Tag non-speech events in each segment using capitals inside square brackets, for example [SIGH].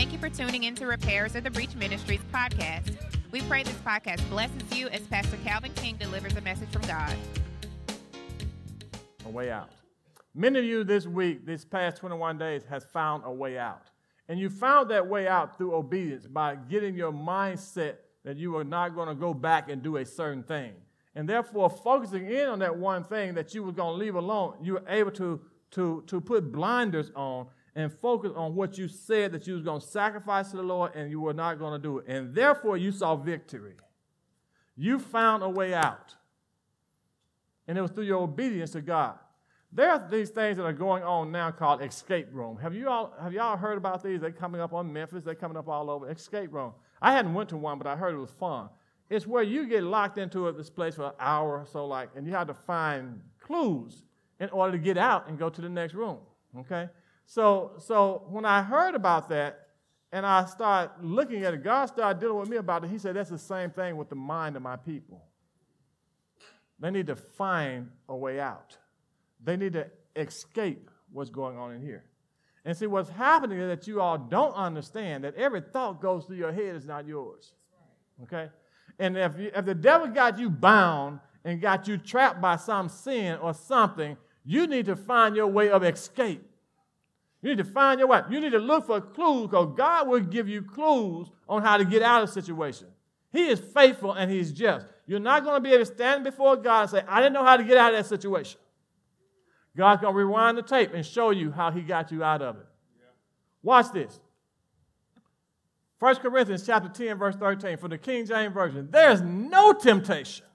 Thank you for tuning in to Repairers of the Breach Ministries podcast. We pray this podcast blesses you as Pastor Calvin King delivers a message from God. A way out. Many of you this week, this past 21 days, has found a way out. And you found that way out through obedience by getting your mindset that you are not going to go back and do a certain thing. And therefore, focusing in on that one thing that you were going to leave alone, you were able to, to, to put blinders on and focus on what you said that you was going to sacrifice to the Lord and you were not going to do it. And therefore, you saw victory. You found a way out. And it was through your obedience to God. There are these things that are going on now called escape room. Have you all have y'all heard about these? They're coming up on Memphis. They're coming up all over. Escape room. I hadn't went to one, but I heard it was fun. It's where you get locked into this place for an hour or so, like, and you have to find clues in order to get out and go to the next room. Okay? So, so when I heard about that and I started looking at it, God started dealing with me about it. He said, That's the same thing with the mind of my people. They need to find a way out, they need to escape what's going on in here. And see, what's happening is that you all don't understand that every thought goes through your head is not yours. Okay? And if, you, if the devil got you bound and got you trapped by some sin or something, you need to find your way of escape. You need to find your way. You need to look for clues because God will give you clues on how to get out of a situation. He is faithful and He's just. You're not going to be able to stand before God and say, I didn't know how to get out of that situation. God's going to rewind the tape and show you how He got you out of it. Yeah. Watch this. 1 Corinthians chapter 10, verse 13, for the King James Version. There's no temptation,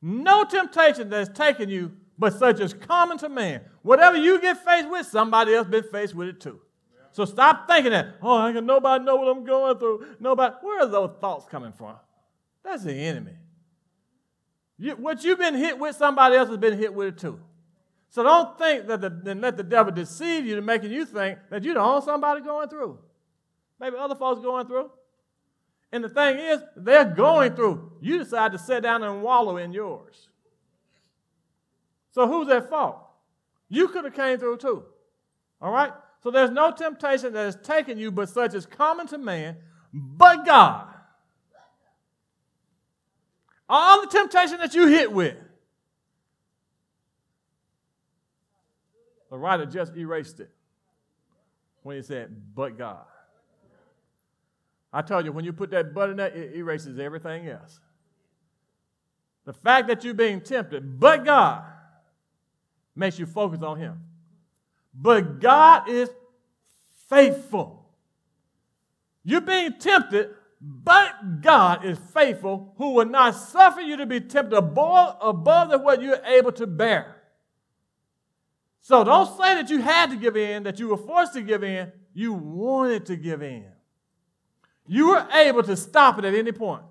no temptation that has taken you but such as common to man. Whatever you get faced with, somebody else been faced with it too. So stop thinking that, oh, I can nobody know what I'm going through. Nobody. Where are those thoughts coming from? That's the enemy. You, what you've been hit with, somebody else has been hit with it too. So don't think that the, and let the devil deceive you to making you think that you don't own somebody going through. Maybe other folks going through. And the thing is, they're going through. You decide to sit down and wallow in yours. So who's at fault? You could have came through too. All right? So there's no temptation that has taken you but such as common to man, but God. All the temptation that you hit with. The writer just erased it when he said, but God. I told you, when you put that but in there, it erases everything else. The fact that you're being tempted, but God makes you focus on Him. But God is faithful. You're being tempted, but God is faithful, who will not suffer you to be tempted above, above what you're able to bear. So don't say that you had to give in, that you were forced to give in. You wanted to give in. You were able to stop it at any point.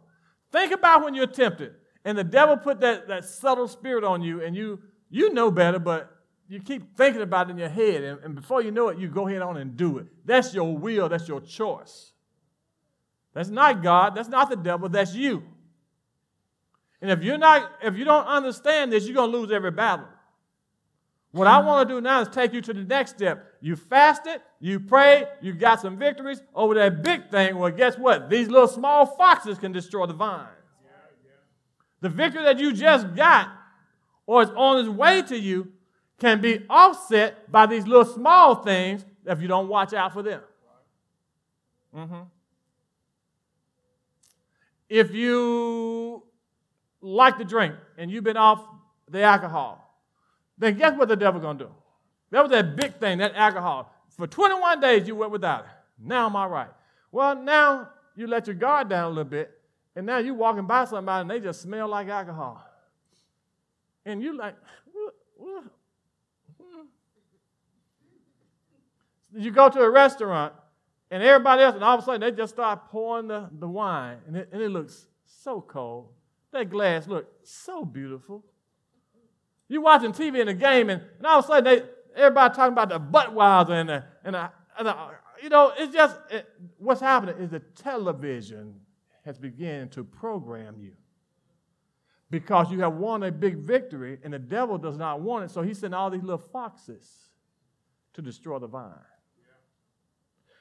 Think about when you're tempted and the devil put that, that subtle spirit on you and you you know better, but you keep thinking about it in your head, and, and before you know it, you go ahead on and do it. That's your will, that's your choice. That's not God, that's not the devil, that's you. And if you're not, if you don't understand this, you're gonna lose every battle. What I want to do now is take you to the next step. You fasted, you prayed, you got some victories over that big thing. Well, guess what? These little small foxes can destroy the vine. The victory that you just got or is on its way to you can be offset by these little small things if you don't watch out for them. Mm-hmm. If you like to drink and you've been off the alcohol, then guess what the devil gonna do? That was that big thing, that alcohol. For 21 days you went without it. Now am I right? Well, now you let your guard down a little bit, and now you're walking by somebody and they just smell like alcohol. And you're like, what, what? You go to a restaurant and everybody else, and all of a sudden they just start pouring the, the wine, and it, and it looks so cold. That glass looks so beautiful. You're watching TV in a game, and, and all of a sudden they, everybody talking about the Budweiser and the, and the, and the you know, it's just it, what's happening is the television has begun to program you because you have won a big victory and the devil does not want it. So he sent all these little foxes to destroy the vine.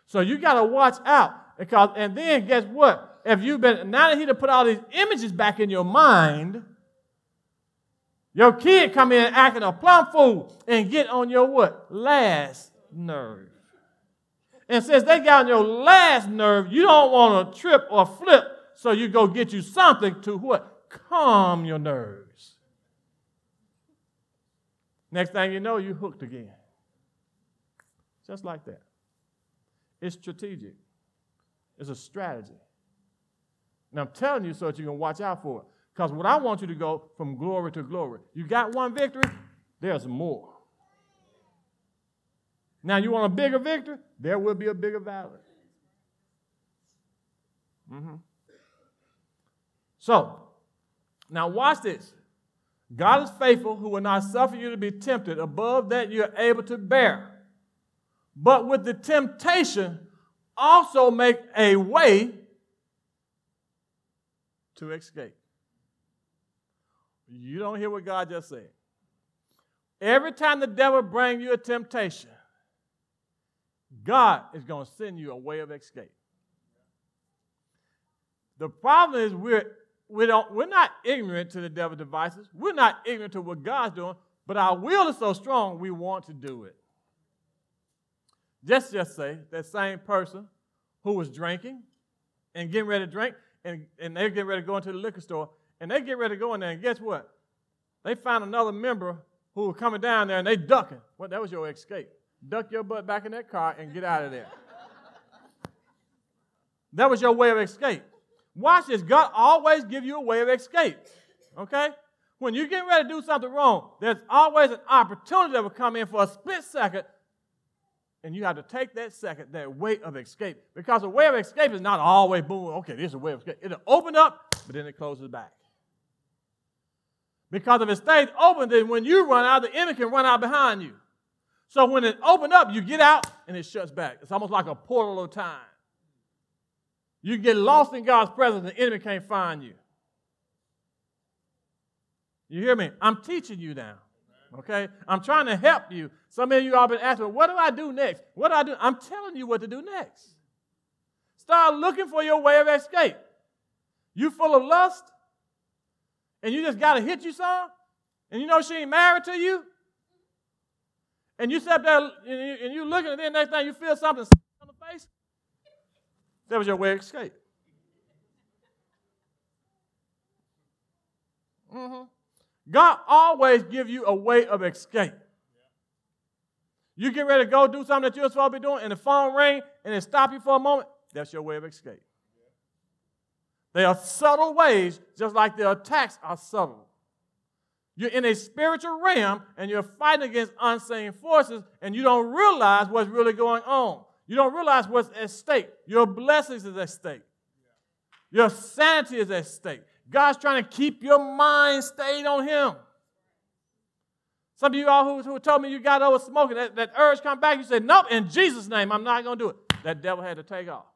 So you got to watch out. Because, and then guess what? If you've been, now that he to put all these images back in your mind, your kid come in acting a plum fool and get on your what? Last nerve. And since they got on your last nerve, you don't want to trip or flip, so you go get you something to what? Calm your nerves. Next thing you know, you're hooked again. Just like that. It's strategic. It's a strategy. And I'm telling you so that you can watch out for it. Because what I want you to go from glory to glory. You got one victory, there's more. Now, you want a bigger victory? There will be a bigger valley. Mm-hmm. So, now watch this. God is faithful, who will not suffer you to be tempted above that you're able to bear. But with the temptation, also make a way to escape. You don't hear what God just said. Every time the devil brings you a temptation, God is going to send you a way of escape. The problem is we're, we don't, we're not ignorant to the devil's devices. We're not ignorant to what God's doing, but our will is so strong we want to do it. Just just say that same person who was drinking and getting ready to drink, and, and they're getting ready to go into the liquor store, and they get ready to go in there, and guess what? They found another member who was coming down there, and they ducking. Well, that was your escape. Duck your butt back in that car and get out of there. that was your way of escape. Watch this. God always give you a way of escape. Okay? When you get ready to do something wrong, there's always an opportunity that will come in for a split second, and you have to take that second, that way of escape. Because a way of escape is not always boom, okay, this is a way of escape. It'll open up, but then it closes back. Because if it stays open, then when you run out, the enemy can run out behind you. So when it opens up, you get out and it shuts back. It's almost like a portal of time. You get lost in God's presence, the enemy can't find you. You hear me? I'm teaching you now. Okay? I'm trying to help you. Some of you all been asking, what do I do next? What do I do? I'm telling you what to do next. Start looking for your way of escape. You full of lust? and you just got to hit you some, and you know she ain't married to you, and you sit there and you, and you looking, and then next thing you feel something that was your way of escape. Mm-hmm. God always give you a way of escape. You get ready to go do something that you're supposed to be doing, and the phone ring, and it stop you for a moment. That's your way of escape. They are subtle ways, just like the attacks are subtle. You're in a spiritual realm and you're fighting against unseen forces, and you don't realize what's really going on. You don't realize what's at stake. Your blessings is at stake. Your sanity is at stake. God's trying to keep your mind stayed on Him. Some of you all who, who told me you got over smoking, that, that urge come back, you said, Nope, in Jesus' name, I'm not going to do it. That devil had to take off.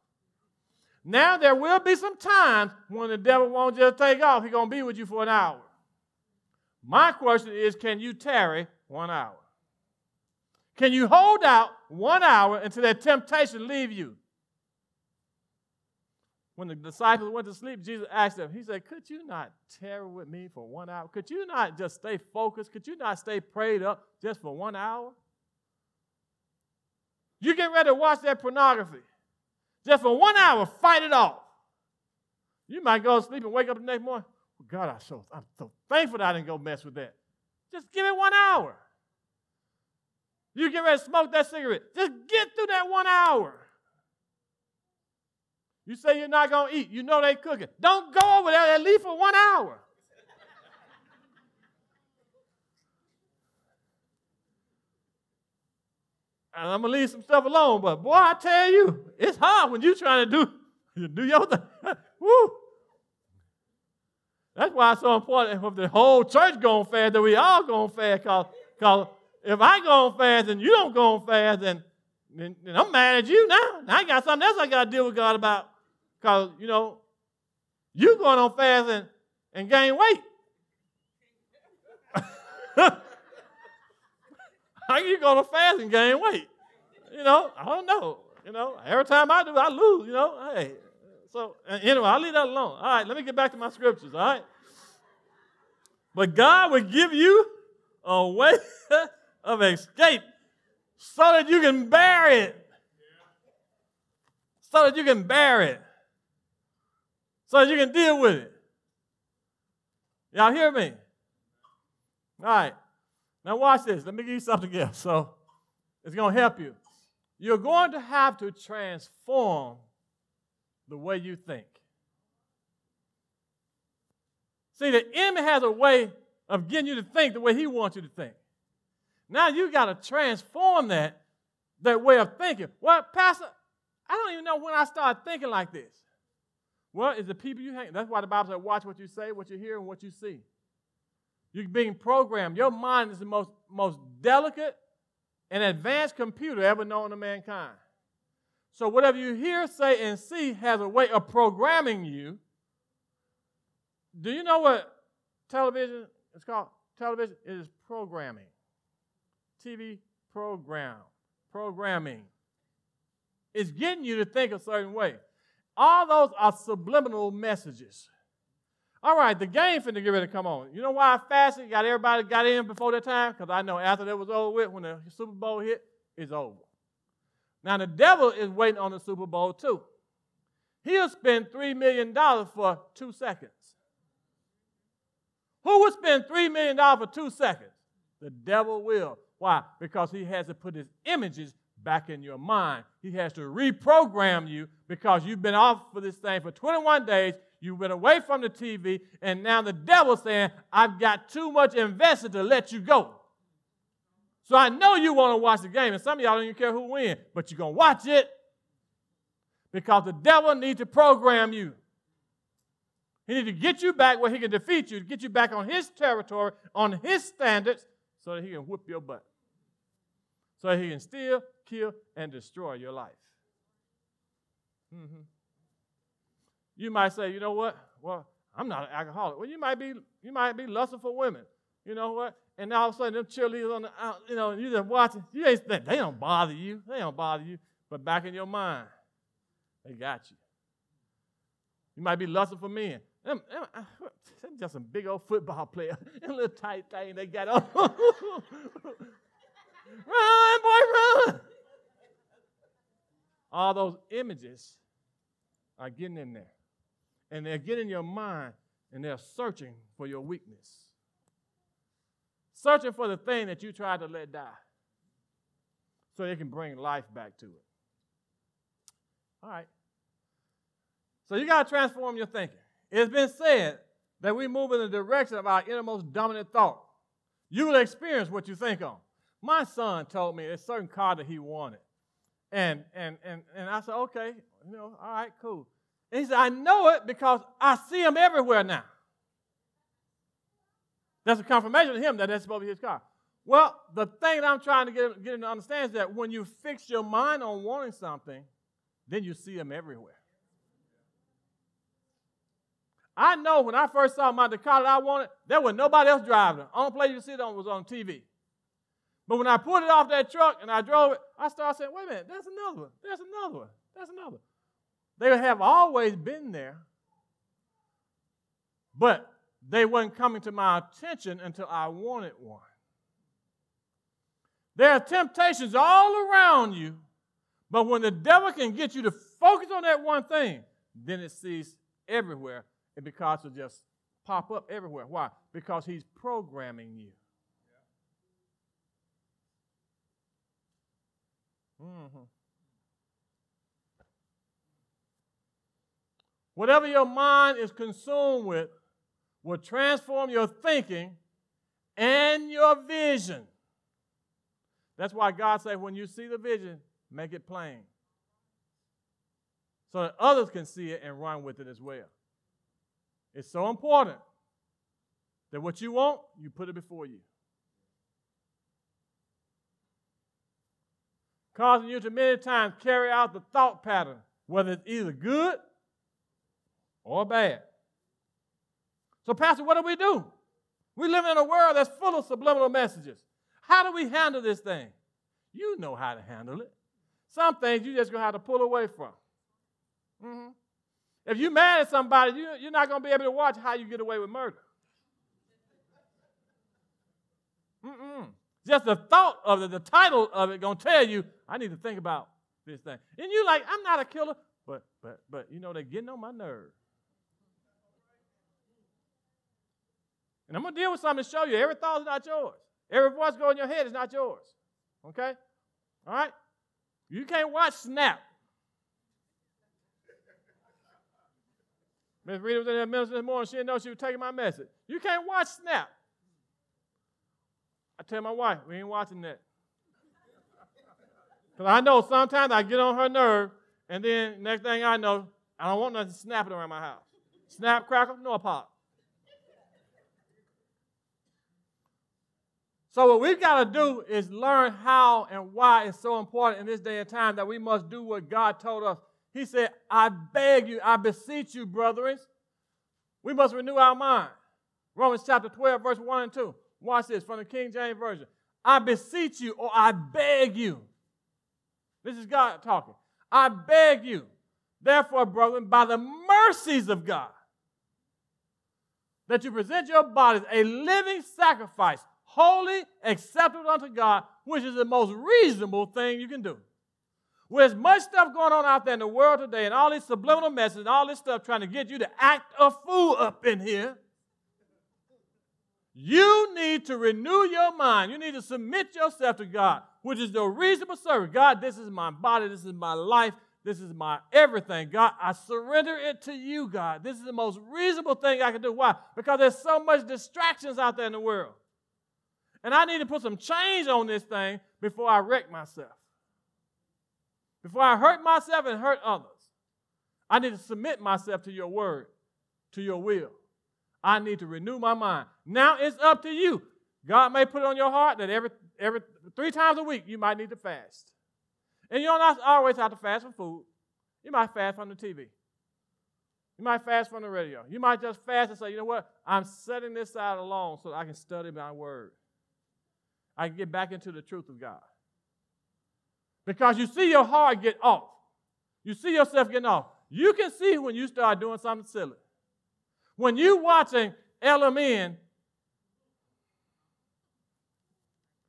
Now there will be some times when the devil won't just take off. He's going to be with you for an hour. My question is can you tarry one hour? Can you hold out one hour until that temptation leave you? When the disciples went to sleep, Jesus asked them, He said, Could you not tarry with me for one hour? Could you not just stay focused? Could you not stay prayed up just for one hour? You get ready to watch that pornography. Just for one hour, fight it off. You might go to sleep and wake up the next morning. God, I'm so, I'm so thankful that I didn't go mess with that. Just give it one hour. You get ready to smoke that cigarette. Just get through that one hour. You say you're not going to eat. You know they cooking. Don't go over there at least for one hour. and I'm gonna leave some stuff alone. But boy, I tell you, it's hard when you're trying to do, [LAUGHS] you do your thing. [LAUGHS] Woo! That's why it's so important if the whole church going fast that we all going fast. Cause, cause if I go on fast and you don't go on fast, then, then, then I'm mad at you now. Now I got something else I got to deal with God about. Cause you know, you going on fast and, and gain weight. [LAUGHS] How you going to fast and gain weight? You know, I don't know. You know, every time I do, I lose, you know. Hey, so anyway, I'll leave that alone. All right, let me get back to my scriptures, all right? But God will give you a way [LAUGHS] of escape so that you can bear it. So that you can bear it. So that you can deal with it. Y'all hear me? All right. Now watch this. Let me give you something else. So it's going to help you. You're going to have to transform the way you think. See, the enemy has a way of getting you to think the way he wants you to think. Now you got to transform that, that way of thinking. Well, Pastor, I don't even know when I started thinking like this. Well, it's the people you hang. That's why the Bible says, watch what you say, what you hear, and what you see. You're being programmed. Your mind is the most, most delicate and advanced computer ever known to mankind. So whatever you hear, say, and see has a way of programming you. Do you know what television is called? Television is programming. TV program. Programming. It's getting you to think a certain way. All those are subliminal messages. All right, the game finna get ready to come on. You know why I fasted? Got everybody got in before that time? Because I know after that was over with, when the Super Bowl hit, it's over. Now, the devil is waiting on the Super Bowl too. He'll spend $3 million for two seconds. Who would spend $3 million for two seconds? The devil will. Why? Because he has to put his images back in your mind. He has to reprogram you because you've been off for this thing for 21 days. You've been away from the TV, and now the devil's saying, I've got too much invested to let you go. So I know you want to watch the game, and some of y'all don't even care who wins, but you're going to watch it because the devil needs to program you. He needs to get you back where he can defeat you, get you back on his territory, on his standards, so that he can whip your butt. So that he can steal, kill, and destroy your life. Mm-hmm. You might say, you know what? Well, I'm not an alcoholic. Well, you might be, you might be lusting for women. You know what? and all of a sudden them cheerleaders on the out, you know, you just watching. You ain't they don't bother you. They don't bother you. But back in your mind, they got you. You might be lusting for men. Them, them, just some big old football player. [LAUGHS] a little tight thing they got on. [LAUGHS] run, boy, run. All those images are getting in there. And they're getting in your mind and they're searching for your weakness searching for the thing that you tried to let die so they can bring life back to it. All right. So you got to transform your thinking. It's been said that we move in the direction of our innermost dominant thought. You will experience what you think on. My son told me a certain car that he wanted. And, and, and, and I said, okay, you know, all right, cool. And he said, I know it because I see him everywhere now. That's a confirmation to him that that's supposed to be his car. Well, the thing that I'm trying to get, get him to understand is that when you fix your mind on wanting something, then you see him everywhere. I know when I first saw my that I wanted, there was nobody else driving it. Only place you see it on was on TV. But when I pulled it off that truck and I drove it, I started saying, wait a minute, there's another one. There's another one. There's another one. They have always been there. But they weren't coming to my attention until I wanted one. There are temptations all around you, but when the devil can get you to focus on that one thing, then it sees everywhere, and because it just pop up everywhere. Why? Because he's programming you. Mm-hmm. Whatever your mind is consumed with, will transform your thinking and your vision. That's why God said, when you see the vision, make it plain. So that others can see it and run with it as well. It's so important that what you want, you put it before you. Causing you to many times carry out the thought pattern, whether it's either good or bad. So, Pastor, what do we do? We live in a world that's full of subliminal messages. How do we handle this thing? You know how to handle it. Some things you just gonna have to pull away from. Mm-hmm. If you're mad at somebody, you, you're not gonna be able to watch how you get away with murder. Mm-mm. Just the thought of it, the title of it, gonna tell you, I need to think about this thing. And you're like, I'm not a killer, but but but you know they're getting on my nerve. And I'm gonna deal with something to show you. Every thought is not yours. Every voice going in your head is not yours. Okay? All right? You can't watch Snap. Miss Rita was in there minister this morning. She didn't know she was taking my message. You can't watch Snap. I tell my wife, we ain't watching that. Because I know sometimes I get on her nerve, and then next thing I know, I don't want nothing snapping around my house. Snap, crackle, no pop. So, what we've got to do is learn how and why it's so important in this day and time that we must do what God told us. He said, I beg you, I beseech you, brethren, we must renew our mind. Romans chapter 12, verse 1 and 2. Watch this from the King James Version. I beseech you, or I beg you. This is God talking. I beg you, therefore, brethren, by the mercies of God, that you present your bodies a living sacrifice, holy, acceptable unto God, which is the most reasonable thing you can do. There's much stuff going on out there in the world today, and all these subliminal messages, and all this stuff trying to get you to act a fool up in here. You need to renew your mind. You need to submit yourself to God, which is the reasonable service. God, this is my body. This is my life. This is my everything. God, I surrender it to you, God. This is the most reasonable thing I can do. Why? Because there's so much distractions out there in the world. And I need to put some change on this thing before I wreck myself. Before I hurt myself and hurt others. I need to submit myself to your word, to your will. I need to renew my mind. Now it's up to you. God may put it on your heart that every, every three times a week you might need to fast. And you don't always have to fast from food. You might fast from the TV. You might fast from the radio. You might just fast and say, you know what? I'm setting this side alone so I can study my word. I can get back into the truth of God. Because you see your heart get off. You see yourself getting off. You can see when you start doing something silly. When you're watching LMN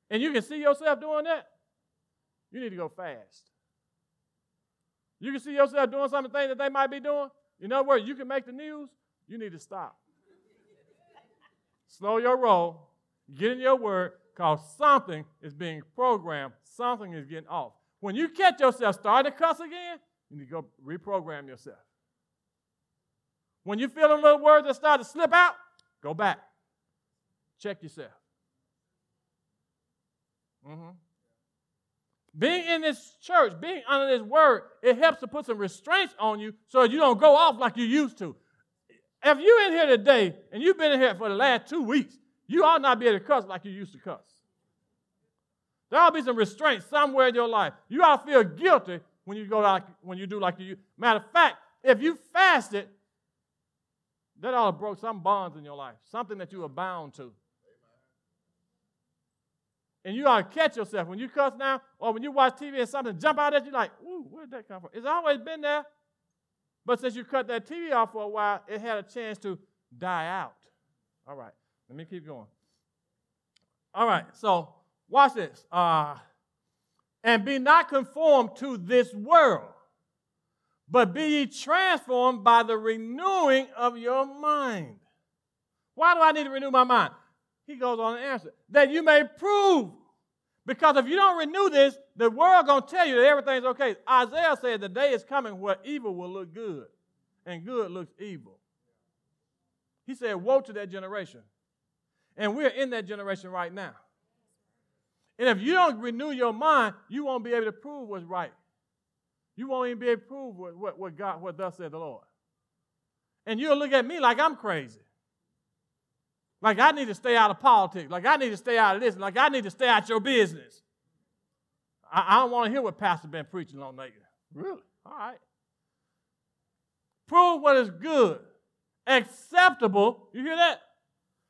and you can see yourself doing that, you need to go fast. You can see yourself doing some of the things that they might be doing. In other words, you can make the news, you need to stop. Slow your roll, get in your word, because something is being programmed, something is getting off. When you catch yourself starting to cuss again, you need to go reprogram yourself. When you feel a little words that start to slip out, go back. Check yourself. Mm-hmm. Being in this church, being under this word, it helps to put some restraints on you so you don't go off like you used to. If you're in here today and you've been in here for the last two weeks, you ought not be able to cuss like you used to cuss. There ought be some restraint somewhere in your life. You to feel guilty when you go like when you do like you. Matter of fact, if you fasted that to broke some bonds in your life, something that you are bound to. And you ought to catch yourself when you cuss now, or when you watch TV and something jump out at you, like, ooh, where'd that come from? It's always been there. But since you cut that TV off for a while, it had a chance to die out. All right, let me keep going. All right, so watch this. Uh, and be not conformed to this world but be ye transformed by the renewing of your mind. Why do I need to renew my mind? He goes on and answers that you may prove. Because if you don't renew this, the world gonna tell you that everything's okay. Isaiah said the day is coming where evil will look good, and good looks evil. He said, "Woe to that generation," and we're in that generation right now. And if you don't renew your mind, you won't be able to prove what's right. You won't even be able to prove what, what, what God, what thus said the Lord. And you'll look at me like I'm crazy. Like I need to stay out of politics. Like I need to stay out of this. Like I need to stay out your business. I, I don't want to hear what Pastor been preaching on lately. Really? All right. Prove what is good, acceptable. You hear that?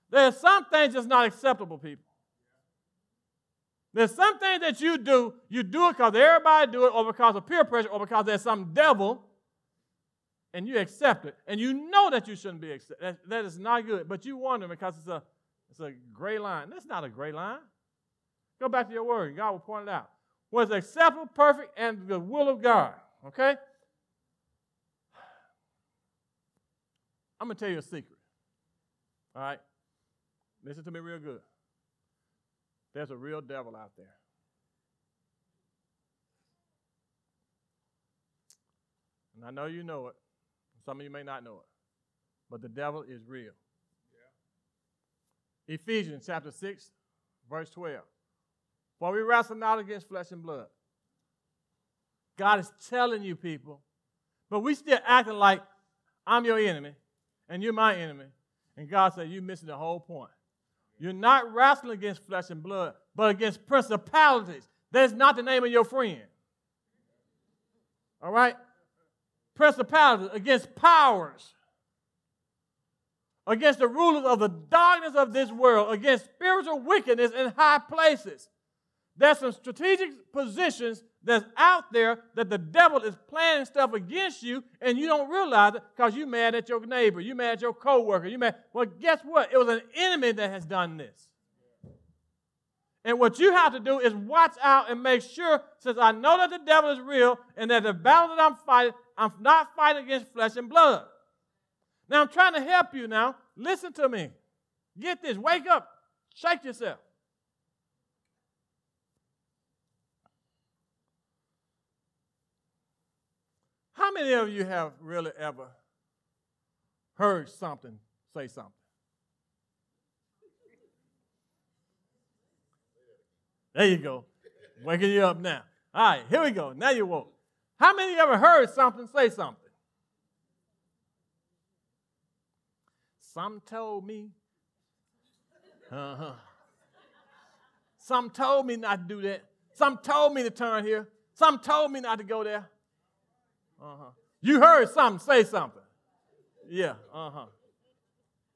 There are some things that's not acceptable, people. There's some things that you do, you do it because everybody do it, or because of peer pressure, or because there's some devil, and you accept it. And you know that you shouldn't be accepted. That, that is not good. But you wonder because it's a it's a gray line. That's not a gray line. Go back to your word. God will point it out. Was acceptable, perfect, and the will of God. Okay? I'm going to tell you a secret. All right? Listen to me real good. There's a real devil out there. And I know you know it. Some of you may not know it. But the devil is real. Yeah. Ephesians chapter 6, verse 12. For we wrestle not against flesh and blood. God is telling you people, but we still acting like I'm your enemy and you're my enemy. And God said, You're missing the whole point. You're not wrestling against flesh and blood, but against principalities. That's not the name of your friend. All right? Principalities, against powers, against the rulers of the darkness of this world, against spiritual wickedness in high places. There's some strategic positions that's out there that the devil is planning stuff against you, and you don't realize it because you're mad at your neighbor, you're mad at your coworker, you're mad. Well, guess what? It was an enemy that has done this. And what you have to do is watch out and make sure, since I know that the devil is real and that the battle that I'm fighting, I'm not fighting against flesh and blood. Now I'm trying to help you now. Listen to me. Get this. Wake up. Shake yourself. How many of you have really ever heard something say something? There you go. Waking you up now. All right, here we go. Now you woke. How many ever heard something say something? Some told me. Uh-huh. Some told me not to do that. Some told me to turn here. Some told me not to go there. Uh-huh. You heard something, say something. Yeah, uh-huh.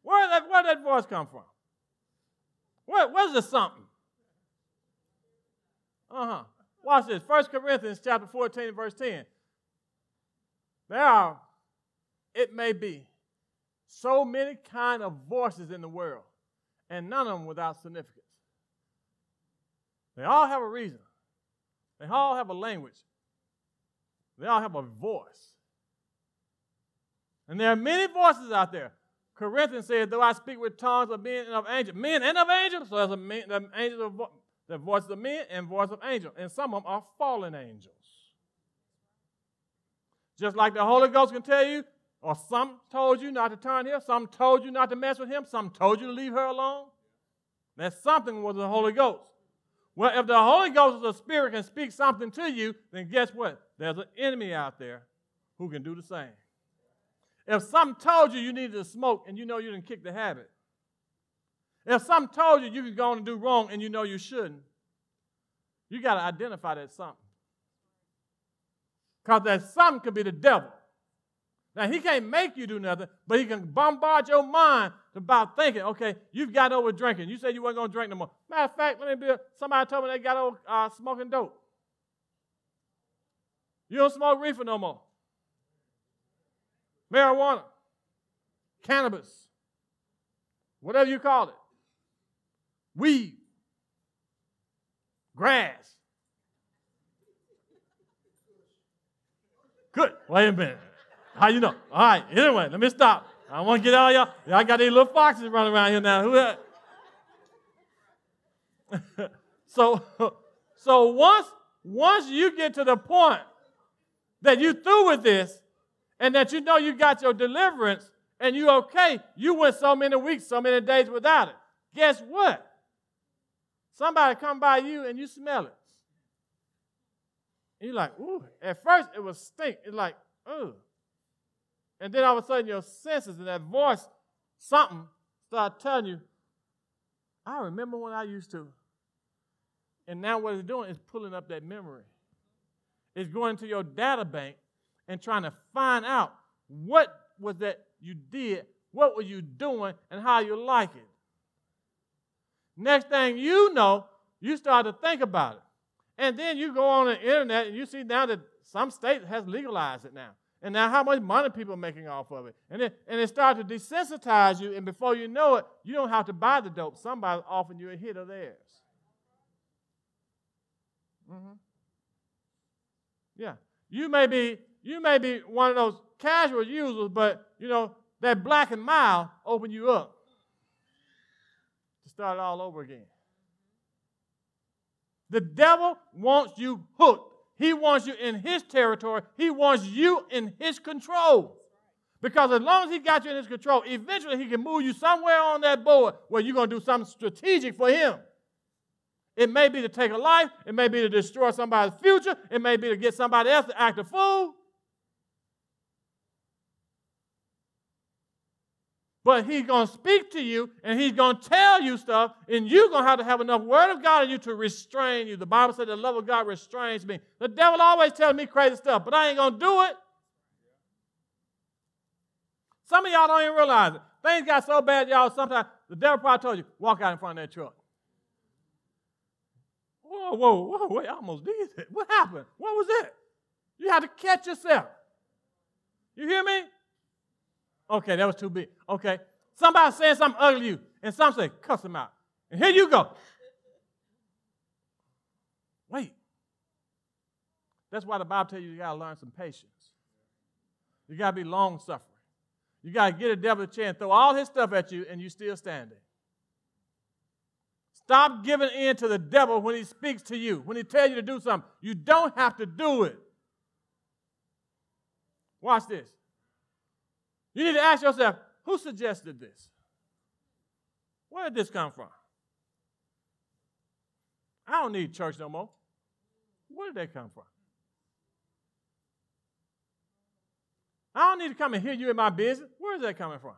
Where that where did that voice come from? Where, where's the something? Uh-huh. Watch this. 1 Corinthians chapter 14, verse 10. There are, it may be, so many kind of voices in the world, and none of them without significance. They all have a reason. They all have a language. They all have a voice. And there are many voices out there. Corinthians says, though I speak with tongues of men and of angels, men and of angels, so there's a man, the angels of the voice of men and voice of angels. And some of them are fallen angels. Just like the Holy Ghost can tell you, or some told you not to turn here, some told you not to mess with him, some told you to leave her alone. That something was the Holy Ghost. Well, if the Holy Ghost is a spirit can speak something to you, then guess what? There's an enemy out there who can do the same. If some told you you needed to smoke and you know you didn't kick the habit, if some told you you could go and do wrong and you know you shouldn't, you got to identify that something. Because that something could be the devil. Now, he can't make you do nothing, but he can bombard your mind about thinking, okay, you've got over drinking. You said you weren't going to drink no more. Matter of fact, let me be, somebody told me they got over uh, smoking dope. You don't smoke reefer no more. Marijuana, cannabis, whatever you call it, weed, grass. Good. Wait a minute. How you know? All right. Anyway, let me stop. I want to get all y'all. Y'all got these little foxes running around here now. Who that? [LAUGHS] so, [LAUGHS] so once once you get to the point that you through with this and that you know you got your deliverance and you okay, you went so many weeks, so many days without it. Guess what? Somebody come by you and you smell it. And you're like, ooh. At first it was stink. It's like, ooh. And then all of a sudden your senses and that voice, something start telling you, I remember when I used to. And now what it's doing is pulling up that memory is going to your data bank and trying to find out what was that you did, what were you doing, and how you like it. Next thing you know, you start to think about it. And then you go on the internet and you see now that some state has legalized it now. And now how much money people are making off of it. And it, and it starts to desensitize you, and before you know it, you don't have to buy the dope. Somebody's offering you a hit of theirs. Mm-hmm. Yeah. You may be you may be one of those casual users, but you know, that black and mild open you up to start all over again. The devil wants you hooked. He wants you in his territory. He wants you in his control. Because as long as he got you in his control, eventually he can move you somewhere on that board where you're going to do something strategic for him. It may be to take a life, it may be to destroy somebody's future, it may be to get somebody else to act a fool. But he's going to speak to you and he's going to tell you stuff, and you're going to have to have enough word of God in you to restrain you. The Bible said the love of God restrains me. The devil always tells me crazy stuff, but I ain't going to do it. Some of y'all don't even realize it. Things got so bad, y'all, sometimes the devil probably told you, walk out in front of that truck. Whoa, whoa, whoa, wait, I almost did it. What happened? What was it? You had to catch yourself. You hear me? Okay, that was too big. Okay. Somebody saying something ugly to you, and some say, cuss them out. And here you go. Wait. That's why the Bible tells you you got to learn some patience. You got to be long suffering. You got to get a devil a chance, throw all his stuff at you, and you still standing. Stop giving in to the devil when he speaks to you, when he tells you to do something. You don't have to do it. Watch this. You need to ask yourself who suggested this? Where did this come from? I don't need church no more. Where did that come from? I don't need to come and hear you in my business. Where is that coming from?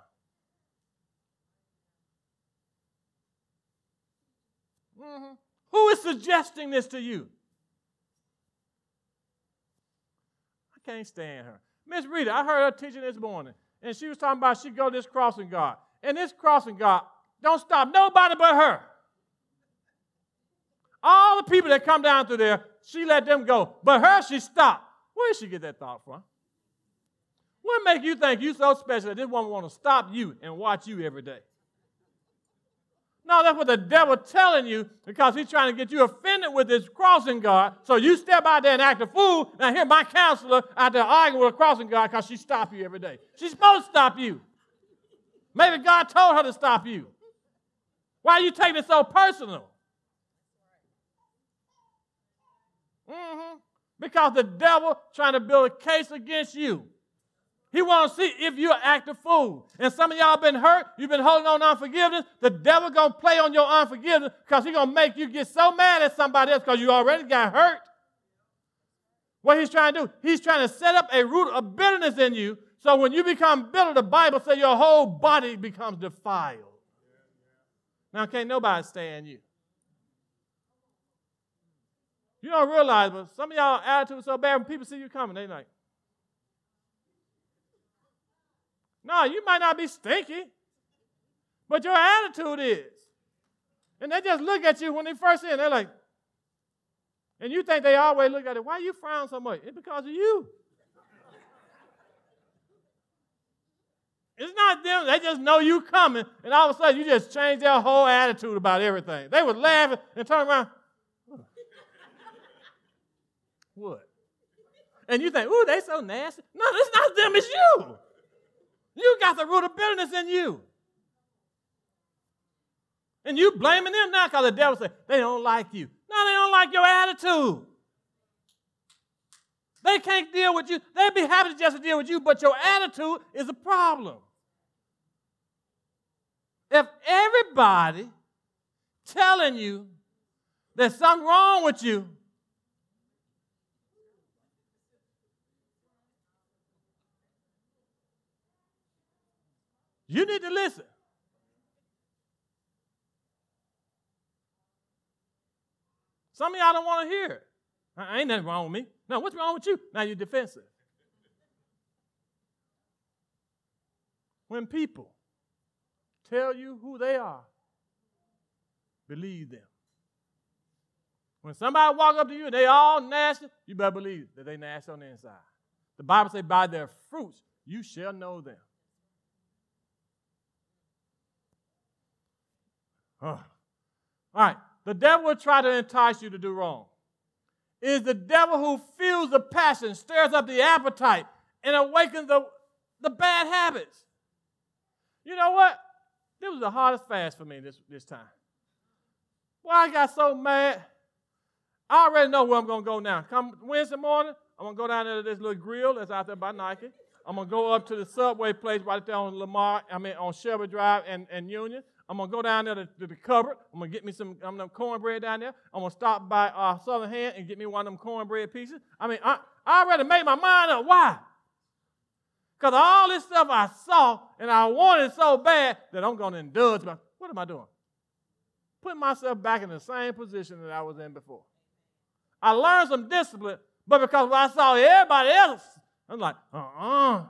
Mm-hmm. Who is suggesting this to you? I can't stand her. Miss Rita, I heard her teaching this morning and she was talking about she go this crossing guard. And this crossing guard don't stop nobody but her. All the people that come down through there, she let them go. But her, she stopped. Where did she get that thought from? What make you think you so special that this woman want to stop you and watch you every day? No, that's what the devil telling you because he's trying to get you offended with this crossing guard. So you step out there and act a fool. Now here my counselor out there arguing with a crossing guard because she stop you every day. She's supposed to stop you. Maybe God told her to stop you. Why are you taking it so personal? Mm-hmm. Because the devil trying to build a case against you. He to see if you act a fool. And some of y'all been hurt. You've been holding on to unforgiveness. The devil gonna play on your unforgiveness because he's gonna make you get so mad at somebody else because you already got hurt. What he's trying to do, he's trying to set up a root of bitterness in you. So when you become bitter, the Bible says your whole body becomes defiled. Now can't nobody stand you. You don't realize, but some of y'all attitude is so bad when people see you coming, they like, No, you might not be stinky, but your attitude is. And they just look at you when they first in. They're like, and you think they always look at it. Why you frown so much? It's because of you. It's not them. They just know you coming, and all of a sudden you just change their whole attitude about everything. They was laughing and turn around. what? And you think, ooh, they so nasty. No, it's not them, it's you. You got the root of bitterness in you. And you blaming them now because the devil said they don't like you. No, they don't like your attitude. They can't deal with you. They'd be happy to just deal with you, but your attitude is a problem. If everybody telling you there's something wrong with you, You need to listen. Some of y'all don't want to hear it. Uh, ain't nothing wrong with me. Now, what's wrong with you? Now you're defensive. When people tell you who they are, believe them. When somebody walk up to you and they all nasty, you better believe that they nasty on the inside. The Bible says, by their fruits you shall know them. All right. The devil will try to entice you to do wrong. It is the devil who fuels the passion, stirs up the appetite, and awakens the, the bad habits. You know what? This was the hardest fast for me this, this time. Well, I got so mad. I already know where I'm going to go now. Come Wednesday morning, I'm going to go down there to this little grill that's out there by Nike. I'm going to go up to the subway place right there on Lamar, I mean, on Shelby Drive and, and Union. I'm gonna go down there to, to the cupboard. I'm gonna get me some um, cornbread down there. I'm gonna stop by uh, Southern Hand and get me one of them cornbread pieces. I mean, I, I already made my mind up. Why? Because all this stuff I saw and I wanted so bad that I'm gonna indulge. My, what am I doing? Putting myself back in the same position that I was in before. I learned some discipline, but because I saw everybody else, I'm like, uh-uh.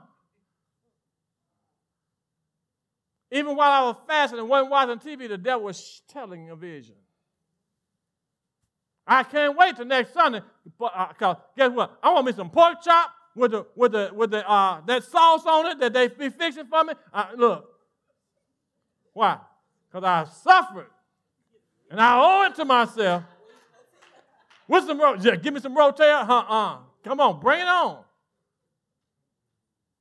Even while I was fasting and wasn't watching TV, the devil was telling a vision. I can't wait till next Sunday. But uh, guess what? I want me some pork chop with the with the with the uh, that sauce on it that they be fixing for me. Uh, look, why? Because I suffered, and I owe it to myself. With some yeah, give me some rotel. Uh-uh. Come on, bring it on.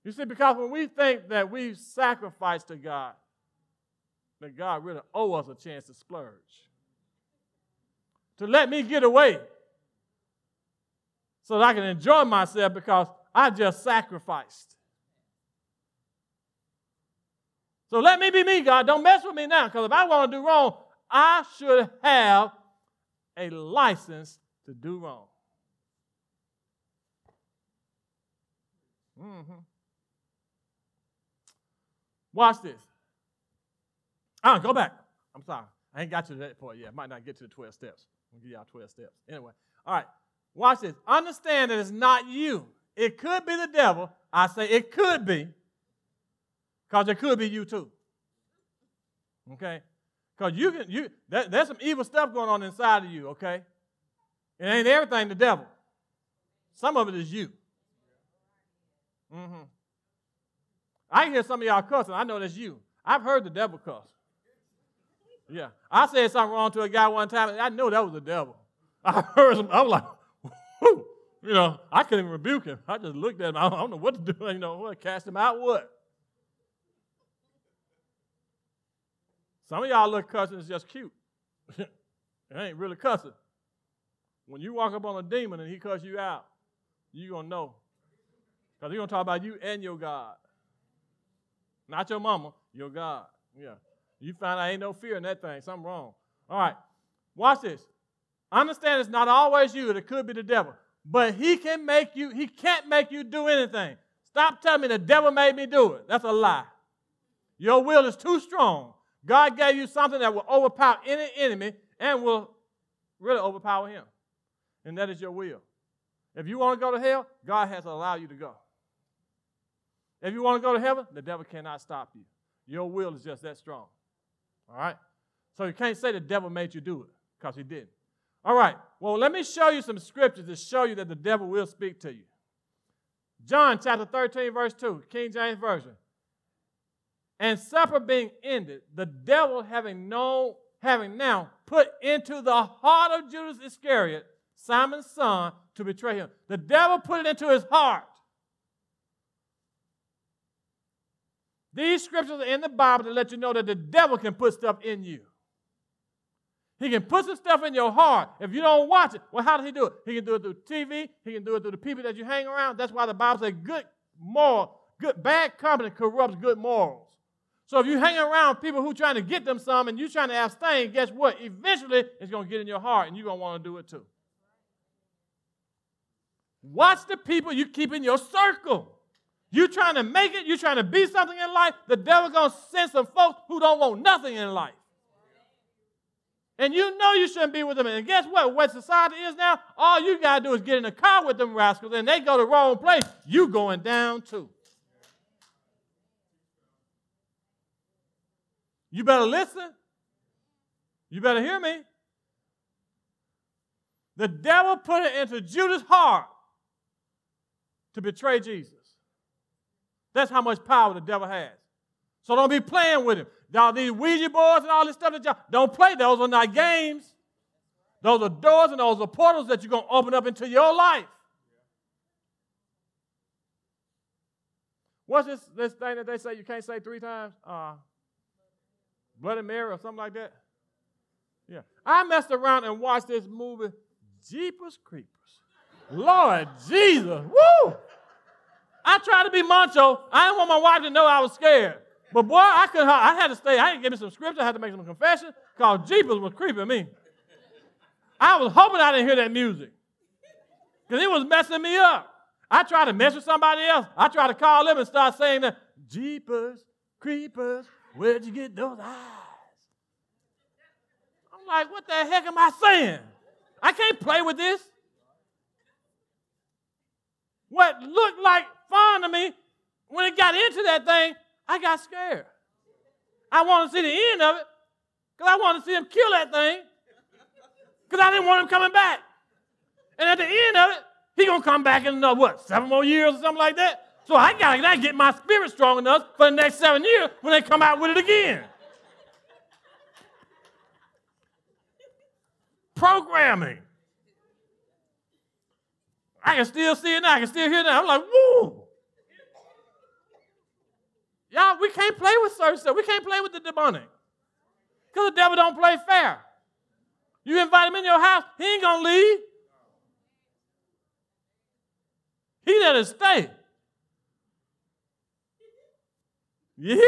You see, because when we think that we sacrifice to God, that God really owe us a chance to splurge. To let me get away so that I can enjoy myself because I just sacrificed. So let me be me, God. Don't mess with me now because if I want to do wrong, I should have a license to do wrong. Mm-hmm. Watch this. Ah, go back. I'm sorry. I ain't got you to that point yet. Might not get to the 12 steps. I'll give y'all 12 steps. Anyway, all right. Watch this. Understand that it's not you. It could be the devil. I say it could be, because it could be you too. Okay? Because you can you that, there's some evil stuff going on inside of you, okay? It ain't everything the devil. Some of it is you. Mm-hmm. I hear some of y'all cussing. I know that's you. I've heard the devil cuss. Yeah. I said something wrong to a guy one time, and I know that was the devil. [LAUGHS] I heard him. I was like, [LAUGHS] Whoo. you know, I couldn't even rebuke him. I just looked at him. I don't know what to do. [LAUGHS] You know, what? Cast him out? What? Some of y'all look cussing is just cute. it ain't really cussing. When you walk up on a demon and he cuss you out, you going to know. Because he's going to talk about you and your God. Not your mama, your God. Yeah. You find I ain't no fear in that thing. Something wrong. All right. Watch this. Understand it's not always you. It could be the devil. But he can make you, he can't make you do anything. Stop telling me the devil made me do it. That's a lie. Your will is too strong. God gave you something that will overpower any enemy and will really overpower him. And that is your will. If you want to go to hell, God has allowed you to go. If you want to go to heaven, the devil cannot stop you. Your will is just that strong. All right? So you can't say the devil made you do it because he didn't. All right. Well, let me show you some scriptures to show you that the devil will speak to you. John chapter 13, verse 2, King James Version. And supper being ended, the devil having known, having now put into the heart of Judas Iscariot, Simon's son, to betray him. The devil put it into his heart. These scriptures are in the Bible to let you know that the devil can put stuff in you. He can put some stuff in your heart. If you don't watch it, well, how does he do it? He can do it through TV. He can do it through the people that you hang around. That's why the Bible says good moral, good bad company corrupts good morals. So if you hang around people who trying to get them some and you trying to abstain, guess what? Eventually it's going to get in your heart and you're going to want to do it too. Watch the people you keep in your circle. You trying to make it, you trying to be something in life, the devil gonna send some folks who don't want nothing in life. And you know you shouldn't be with them. And guess what? What society is now, all you gotta do is get in a car with them rascals and they go the wrong place. You going down too. You better listen. You better hear me. The devil put it into Judas' heart to betray Jesus. That's how much power the devil has. So don't be playing with him. Y'all, these Ouija boards and all this stuff that y'all don't play. Those are not games. Those are doors and those are portals that you're going to open up into your life. What's this, this thing that they say you can't say three times? Uh, Bloody Mary or something like that? Yeah. I messed around and watched this movie, Jeepers Creepers. Lord Jesus. Woo! I tried to be macho. I didn't want my wife to know I was scared. But boy, I could I had to stay. I had to give me some scripture. I had to make some confession because Jeepers was creeping me. I was hoping I didn't hear that music because it was messing me up. I tried to mess with somebody else. I tried to call them and start saying that, Jeepers, creepers, where'd you get those eyes? I'm like, what the heck am I saying? I can't play with this. What looked like fun to me, when it got into that thing, I got scared. I wanted to see the end of it because I wanted to see him kill that thing because I didn't want him coming back. And at the end of it, he gonna come back in another what, seven more years or something like that. So I gotta, gotta get my spirit strong enough for the next seven years when they come out with it again. Programming. I can still see it now. I can still hear it now. I'm like, woo. Y'all, we can't play with certain. We can't play with the demonic. Because the devil don't play fair. You invite him in your house, he ain't gonna leave. He there to stay. Yeah. [LAUGHS]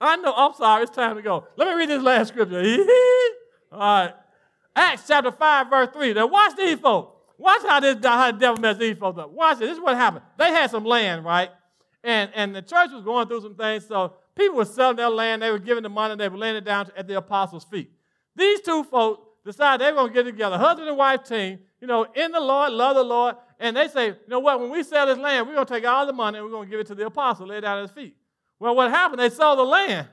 I know, I'm sorry, it's time to go. Let me read this last scripture. [LAUGHS] All right. Acts chapter 5, verse 3. Now watch these folks. Watch how this how the devil messed these folks up. Watch it. This is what happened. They had some land, right? And, and the church was going through some things, so people were selling their land, they were giving the money, they were laying it down at the apostles' feet. These two folks decided they were going to get together, husband and wife team, you know, in the Lord, love the Lord, and they say, you know what, when we sell this land, we're going to take all the money and we're going to give it to the apostle, lay it down at his feet. Well, what happened? They sold the land.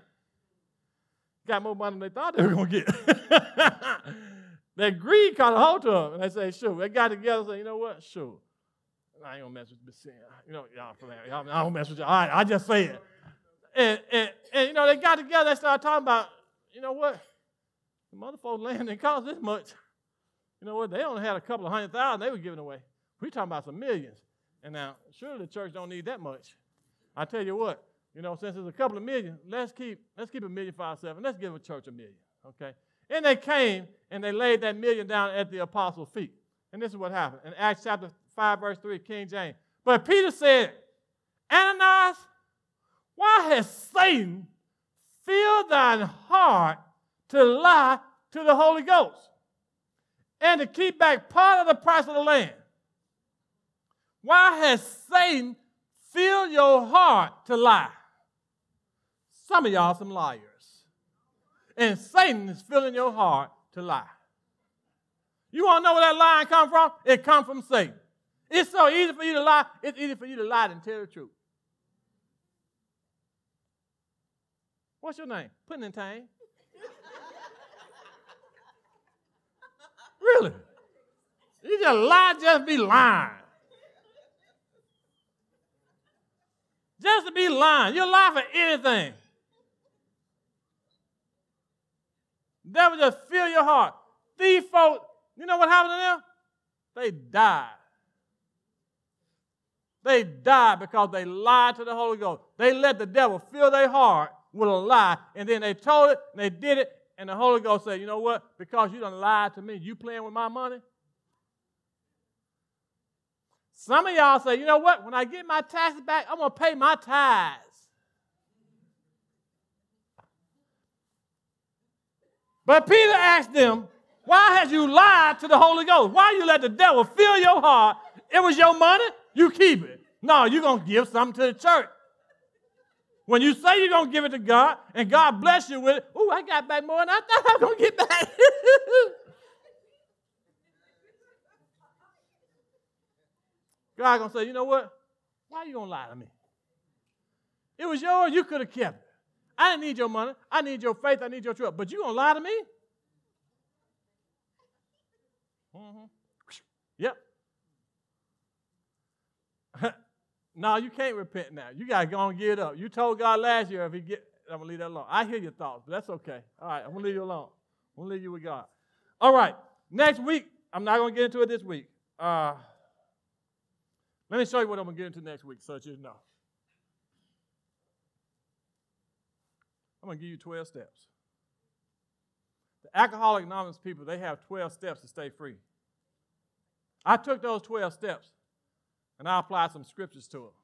Got more money than they thought they were going to get. [LAUGHS] that greed caught a hold to them. And they say, sure. They got together and said, you know what? Sure. I ain't to mess with sin. You know, y'all, y'all, I don't mess with you. All right, I just say it. And, and, and, you know, they got together, they started talking about, you know what? The motherfucker land didn't cost this much. You know what? They only had a couple of hundred thousand they were giving away. We talking about some millions. And now, surely the church don't need that much. I tell you what, you know, since it's a couple of million, let's keep let's keep a million for ourselves. and Let's give a church a million. Okay? And they came and they laid that million down at the apostles' feet. And this is what happened. In Acts chapter 5, verse 3, King James. But Peter said, Ananias, why has Satan filled thine heart to lie to the Holy Ghost and to keep back part of the price of the land? Why has Satan filled your heart to lie? Some of y'all some liars. And Satan is filling your heart to lie. You want to know where that lie come from? It comes from Satan. It's so easy for you to lie. It's easy for you to lie than tell the truth. What's your name? Putting in time. really? You just lie, just be lying. Just to be lying. You lie for anything. Devil just fill your heart. These folks, you know what happened to them? They died. They died because they lied to the Holy Ghost. They let the devil fill their heart with a lie, and then they told it, and they did it, and the Holy Ghost said, You know what? Because you done lied to me, you playing with my money? Some of y'all say, You know what? When I get my taxes back, I'm going to pay my tithes. But Peter asked them, Why had you lied to the Holy Ghost? Why you let the devil fill your heart? It was your money, you keep it. No, you're going to give something to the church. When you say you're going to give it to God and God bless you with it, ooh, I got back more than I thought I was going to get back. [LAUGHS] God going to say, you know what? Why are you going to lie to me? It was yours, you could have kept it. I didn't need your money. I need your faith. I need your trust. But you gonna lie to me? Mm-hmm. Yep. [LAUGHS] no, you can't repent now. You gotta go and get up. You told God last year if he get I'm gonna leave that alone. I hear your thoughts, but that's okay. All right, I'm gonna leave you alone. I'm gonna leave you with God. All right. Next week, I'm not gonna get into it this week. Uh, let me show you what I'm gonna get into next week, so that you know. I'm going to give you 12 steps. The Alcoholic Anonymous people, they have 12 steps to stay free. I took those 12 steps and I applied some scriptures to them.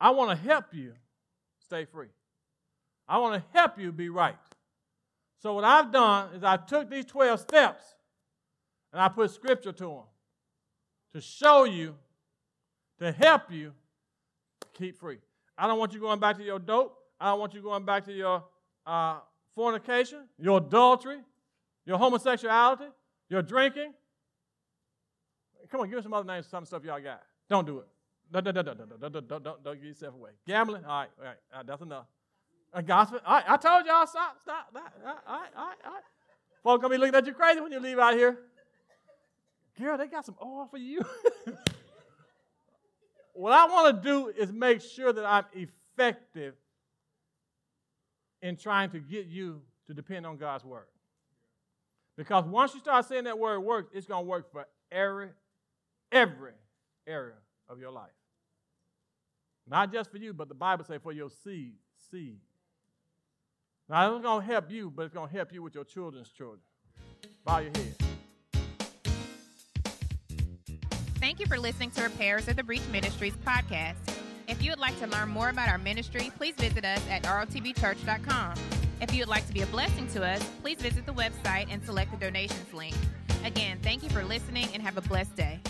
I want to help you stay free. I want to help you be right. So, what I've done is I took these 12 steps and I put scripture to them to show you, to help you keep free. I don't want you going back to your dope. I don't want you going back to your uh, fornication, your adultery, your homosexuality, your drinking. Come on, give me some other names, some stuff y'all got. Don't do it. Don't, don't, don't, don't, don't, yourself away. Gambling, all right, all right, all right that's enough. A gospel, all right, I told y'all, stop, stop, all right, all right, all right. All right. Folks gonna be looking at you crazy when you leave out here. Girl, they got some oil for you. [LAUGHS] what I want to do is make sure that I'm effective in trying to get you to depend on God's word. Because once you start saying that word works, it's going to work for every, every area of your life. Not just for you, but the Bible says for your seed, seed. Now, it's going to help you, but it's going to help you with your children's children. Bow your head. Thank you for listening to Repairers of the Breach Ministries podcast. If you would like to learn more about our ministry, please visit us at rotbchurch.com. If you would like to be a blessing to us, please visit the website and select the donations link. Again, thank you for listening and have a blessed day.